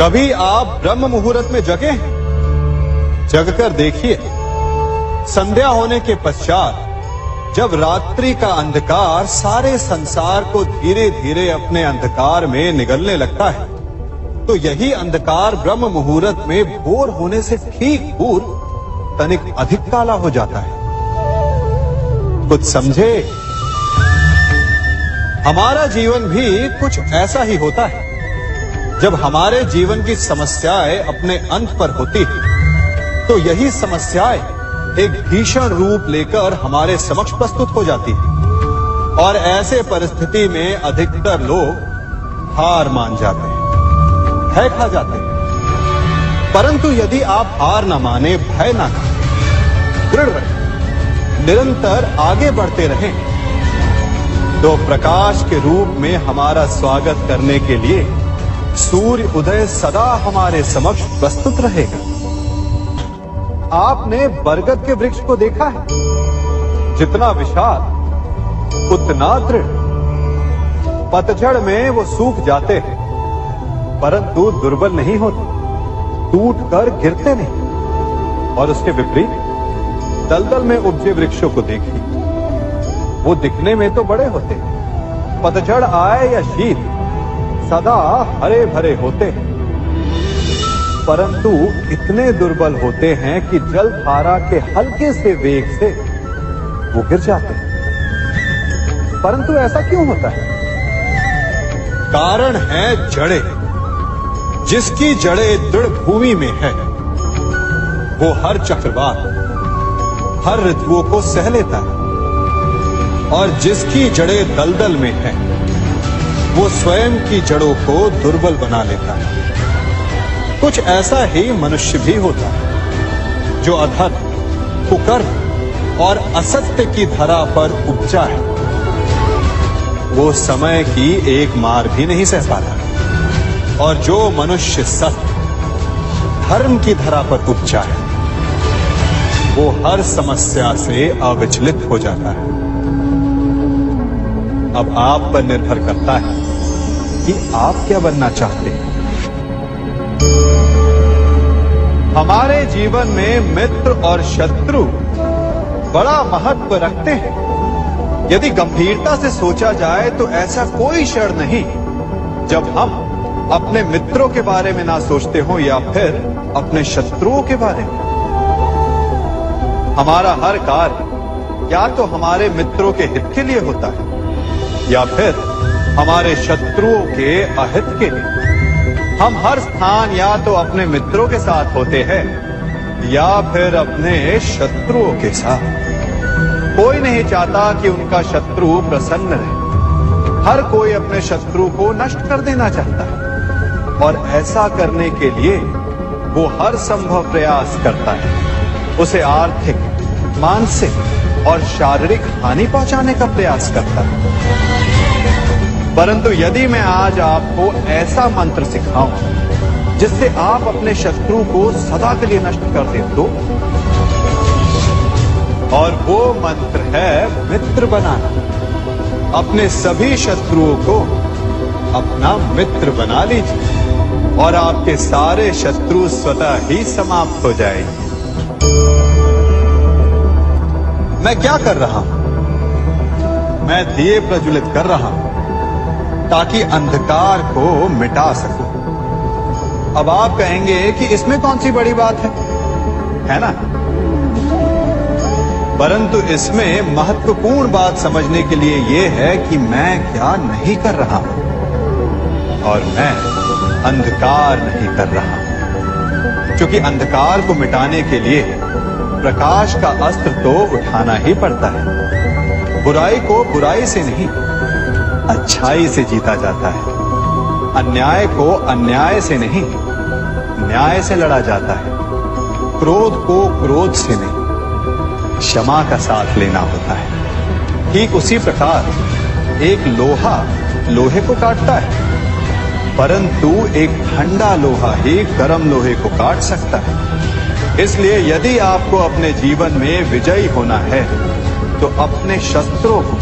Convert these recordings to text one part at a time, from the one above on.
कभी आप ब्रह्म मुहूर्त में जगे? जगकर देखिए। संध्या होने के पश्चात, जब रात्रि का अंधकार सारे संसार को धीरे धीरे अपने अंधकार में निगलने लगता है तो यही अंधकार ब्रह्म मुहूर्त में भोर होने से ठीक पूर्व तनिक अधिक काला हो जाता है। कुछ समझे? हमारा जीवन भी कुछ ऐसा ही होता है। जब हमारे जीवन की समस्याएँ अपने अंत पर होती है तो यही समस्याएँ एक भीषण रूप लेकर हमारे समक्ष प्रस्तुत हो जाती है। और ऐसे परिस्थिति में अधिकतर लोग हार मान जाते हैं, भय खा जाते हैं। परंतु यदि आप हार ना माने, भय ना खाए, दृढ़ रहे, निरंतर आगे बढ़ते रहें तो प्रकाश के रूप में हमारा स्वागत करने के लिए सूर्य उदय सदा हमारे समक्ष प्रस्तुत रहेगा। आपने बरगद के वृक्ष को देखा है? जितना विशाल, उतना दृढ़। पतझड़ में वो सूख जाते हैं, परंतु दुर्बल नहीं होते। टूट कर गिरते नहीं। और उसके विपरीत, दलदल में उपजे वृक्षों को देखिए। वो दिखने में तो बड़े होते पतझड़ आए या शीत सदा हरे भरे होते हैं। परंतु इतने दुर्बल होते हैं कि जल धारा के हल्के से वेग से वो गिर जाते हैं। परंतु ऐसा क्यों होता है? कारण है जड़े। जिसकी जड़े दृढ़ भूमि में है, वो हर चक्रवात, हर ऋतुओं को सह लेता है और जिसकी जड़े दलदल में है वो स्वयं की जड़ों को दुर्बल बना लेता है। कुछ ऐसा ही मनुष्य भी होता है, जो अधर्म, कुकर्म और असत्य की धरा पर उपजा है। वो समय की एक मार भी नहीं सह पाता और जो मनुष्य सत्य, धर्म की धरा पर उपजा है, वो हर समस्या से अविचलित हो जाता है। अब आप पर निर्भर करता है कि आप क्या बनना चाहते हैं? हमारे जीवन में मित्र और शत्रु बड़ा महत्व रखते हैं। यदि गंभीरता से सोचा जाए तो ऐसा कोई क्षण नहीं, जब हम अपने मित्रों के बारे में ना सोचते हो या फिर अपने शत्रुओं के बारे में। हमारा हर कार्य या तो हमारे मित्रों के हित के लिए होता है, या फिर हमारे शत्रुओं के अहित के लिए। हम हर स्थान या तो अपने मित्रों के साथ होते हैं, या फिर अपने शत्रुओं के साथ। कोई नहीं चाहता कि उनका शत्रु प्रसन्न रहे। हर कोई अपने शत्रु को नष्ट कर देना चाहता है, और ऐसा करने के लिए वो हर संभव प्रयास करता है। उसे आर्थिक, मानसिक और शारीरिक हानि पहुँचाने का प्रयास करता है। परंतु यदि मैं आज आपको ऐसा मंत्र सिखाऊं, जिससे आप अपने शत्रु को सदा के लिए नष्ट कर दे तो? और वो मंत्र है मित्र बनाना। अपने सभी शत्रुओं को अपना मित्र बना लीजिए, और आपके सारे शत्रु स्वतः ही समाप्त हो जाएँगे। मैं क्या कर रहा हूँ? मैं दिए प्रज्वलित कर रहा हूँ। ताकि अंधकार को मिटा सकूँ। अब आप कहेंगे कि इसमें कौन सी बड़ी बात है? है ना? परंतु इसमें महत्वपूर्ण बात समझने के लिए यह है कि मैं क्या नहीं कर रहा हूँ। और मैं अंधकार नहीं कर रहा क्योंकि अंधकार को मिटाने के लिए प्रकाश का अस्त्र तो उठाना ही पड़ता है। बुराई को बुराई से नहीं अच्छाई से जीता जाता है। अन्याय को अन्याय से नहीं, न्याय से लड़ा जाता है। क्रोध को क्रोध से नहीं, क्षमा का साथ लेना होता है। ठीक उसी प्रकार एक लोहा लोहे को काटता है, परंतु एक ठंडा लोहा ही गर्म लोहे को काट सकता है। इसलिए यदि आपको अपने जीवन में विजयी होना है तो अपने शस्त्रों को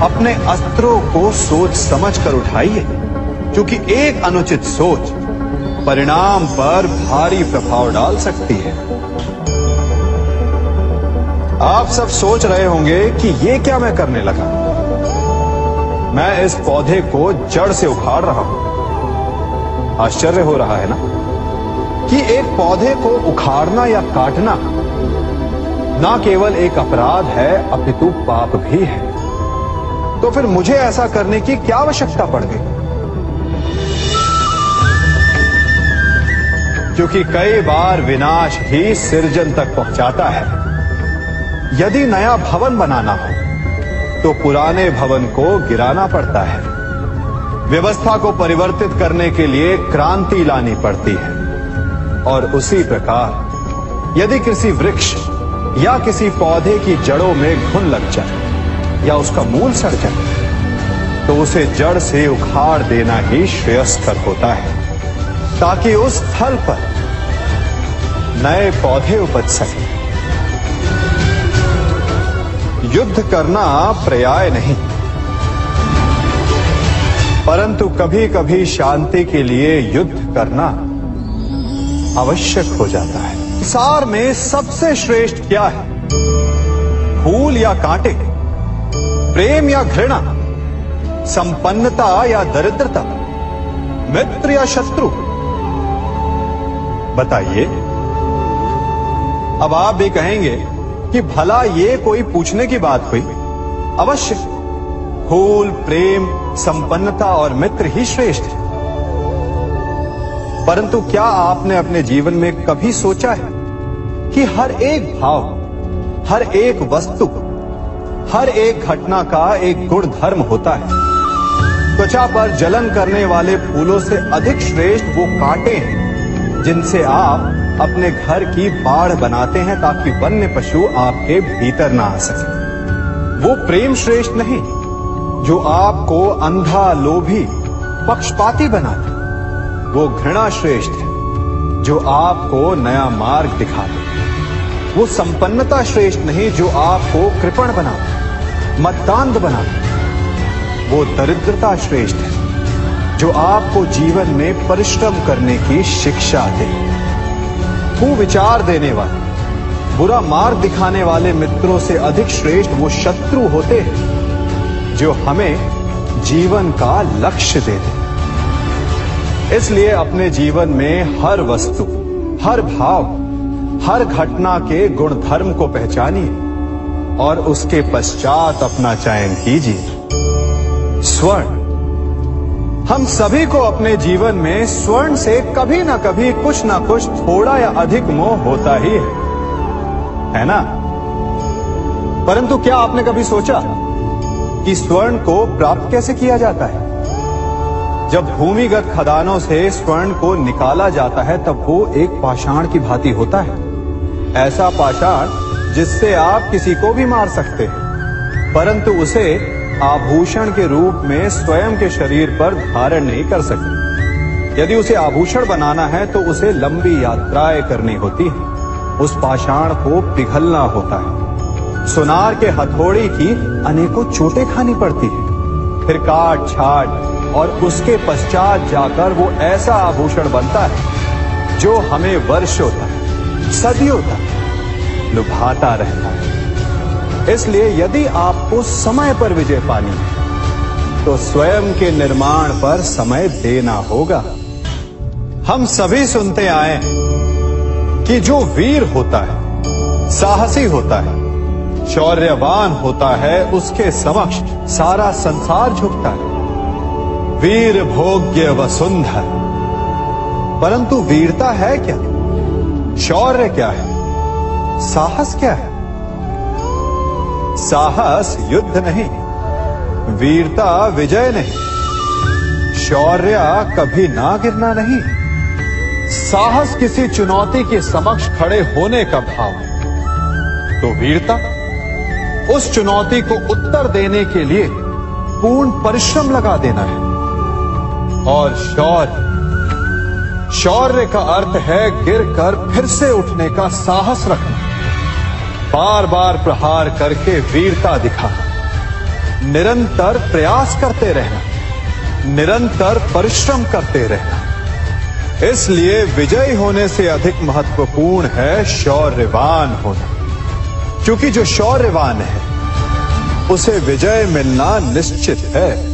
अपने अस्त्रों को सोच समझ कर उठाइए, क्योंकि एक अनुचित सोच परिणाम पर भारी प्रभाव डाल सकती है। आप सब सोच रहे होंगे कि ये क्या मैं करने लगा। मैं इस पौधे को जड़ से उखाड़ रहा हूँ। आश्चर्य हो रहा है ना? कि एक पौधे को उखाड़ना या काटना ना केवल एक अपराध है, अपितु पाप भी है। तो फिर मुझे ऐसा करने की क्या आवश्यकता पड़ गई? क्योंकि कई बार विनाश ही सृजन तक पहुंचाता है। यदि नया भवन बनाना हो तो पुराने भवन को गिराना पड़ता है। व्यवस्था को परिवर्तित करने के लिए क्रांति लानी पड़ती है। और उसी प्रकार, यदि किसी वृक्ष या किसी पौधे की जड़ों में घुन लग जाए या उसका मूल सड़ जाए तो उसे जड़ से उखाड़ देना ही श्रेयस्कर होता है, ताकि उस स्थल पर नए पौधे उपज सके। युद्ध करना पर्याय नहीं। परंतु कभी कभी शांति के लिए युद्ध करना आवश्यक हो जाता है। सार में सबसे श्रेष्ठ क्या है? फूल या कांटे? प्रेम या घृणा, संपन्नता या दरिद्रता, मित्र या शत्रु। बताइए, अब आप भी कहेंगे कि भला ये कोई पूछने की बात हुई? अवश्य। फूल, प्रेम, संपन्नता और मित्र ही श्रेष्ठ। परंतु क्या आपने अपने जीवन में कभी सोचा है कि हर एक भाव, हर एक वस्तु हर एक घटना का एक गुण धर्म होता है। त्वचा पर जलन करने वाले फूलों से अधिक श्रेष्ठ वो कांटे हैं, जिनसे आप अपने घर की बाढ़ बनाते हैं ताकि वन्य पशु आपके भीतर ना आ सके। वो प्रेम श्रेष्ठ नहीं, जो आपको अंधा लोभी पक्षपाती बनाते वो घृणा श्रेष्ठ है, जो आपको नया मार्ग दिखाते वो संपन्नता श्रेष्ठ नहीं, जो आपको कृपण बनाते मतदान बना वो दरिद्रता श्रेष्ठ है, जो आपको जीवन में परिश्रम करने की शिक्षा दे। विचार देने वाले, बुरा मार्ग दिखाने वाले मित्रों से अधिक श्रेष्ठ वो शत्रु होते हैं, जो हमें जीवन का लक्ष्य देते इसलिए अपने जीवन में हर वस्तु, हर भाव, हर घटना के गुण धर्म को पहचानिए। और उसके पश्चात अपना चयन कीजिए। स्वर्ण। हम सभी को अपने जीवन में स्वर्ण से कभी ना कभी कुछ ना कुछ थोड़ा या अधिक मोह होता ही है। है ना? परंतु क्या आपने कभी सोचा कि स्वर्ण को प्राप्त कैसे किया जाता है? जब भूमिगत खदानों से स्वर्ण को निकाला जाता है, तब वो एक पाषाण की भांति होता है। ऐसा पाषाण जिससे आप किसी को भी मार सकते हैं। परंतु उसे आभूषण के रूप में स्वयं के शरीर पर धारण नहीं कर सकते। यदि उसे आभूषण बनाना है तो उसे लंबी यात्राएँ करनी होती है। उस पाषाण को पिघलना होता है। सुनार के हथौड़ी की अनेकों चोटें खानी पड़ती है। फिर काट, छाट और उसके पश्चात जाकर वो ऐसा आभूषण बनता है, जो हमें वर्ष वर्षों तक सदियों तक। लुभाता रहता है। इसलिए यदि आपको समय पर विजय पानी है तो स्वयं के निर्माण पर समय देना होगा। हम सभी सुनते आए कि जो वीर होता है, साहसी होता है, शौर्यवान होता है, उसके समक्ष सारा संसार झुकता है। वीर भोग्य वसुंधर। परंतु वीरता है क्या? शौर्य क्या है? साहस क्या है? साहस युद्ध नहीं, वीरता विजय नहीं, शौर्य कभी ना गिरना नहीं। साहस किसी चुनौती के समक्ष खड़े होने का भाव है। तो वीरता, उस चुनौती को उत्तर देने के लिए पूर्ण परिश्रम लगा देना है। और शौर्य शौर्य का अर्थ है गिरकर फिर से उठने का साहस रखना। बार बार प्रहार करके वीरता दिखाना। निरंतर प्रयास करते रहना। निरंतर परिश्रम करते रहना। इसलिए विजयी होने से अधिक महत्वपूर्ण है शौर्यवान होना। क्योंकि जो शौर्यवान है, उसे विजय मिलना निश्चित है।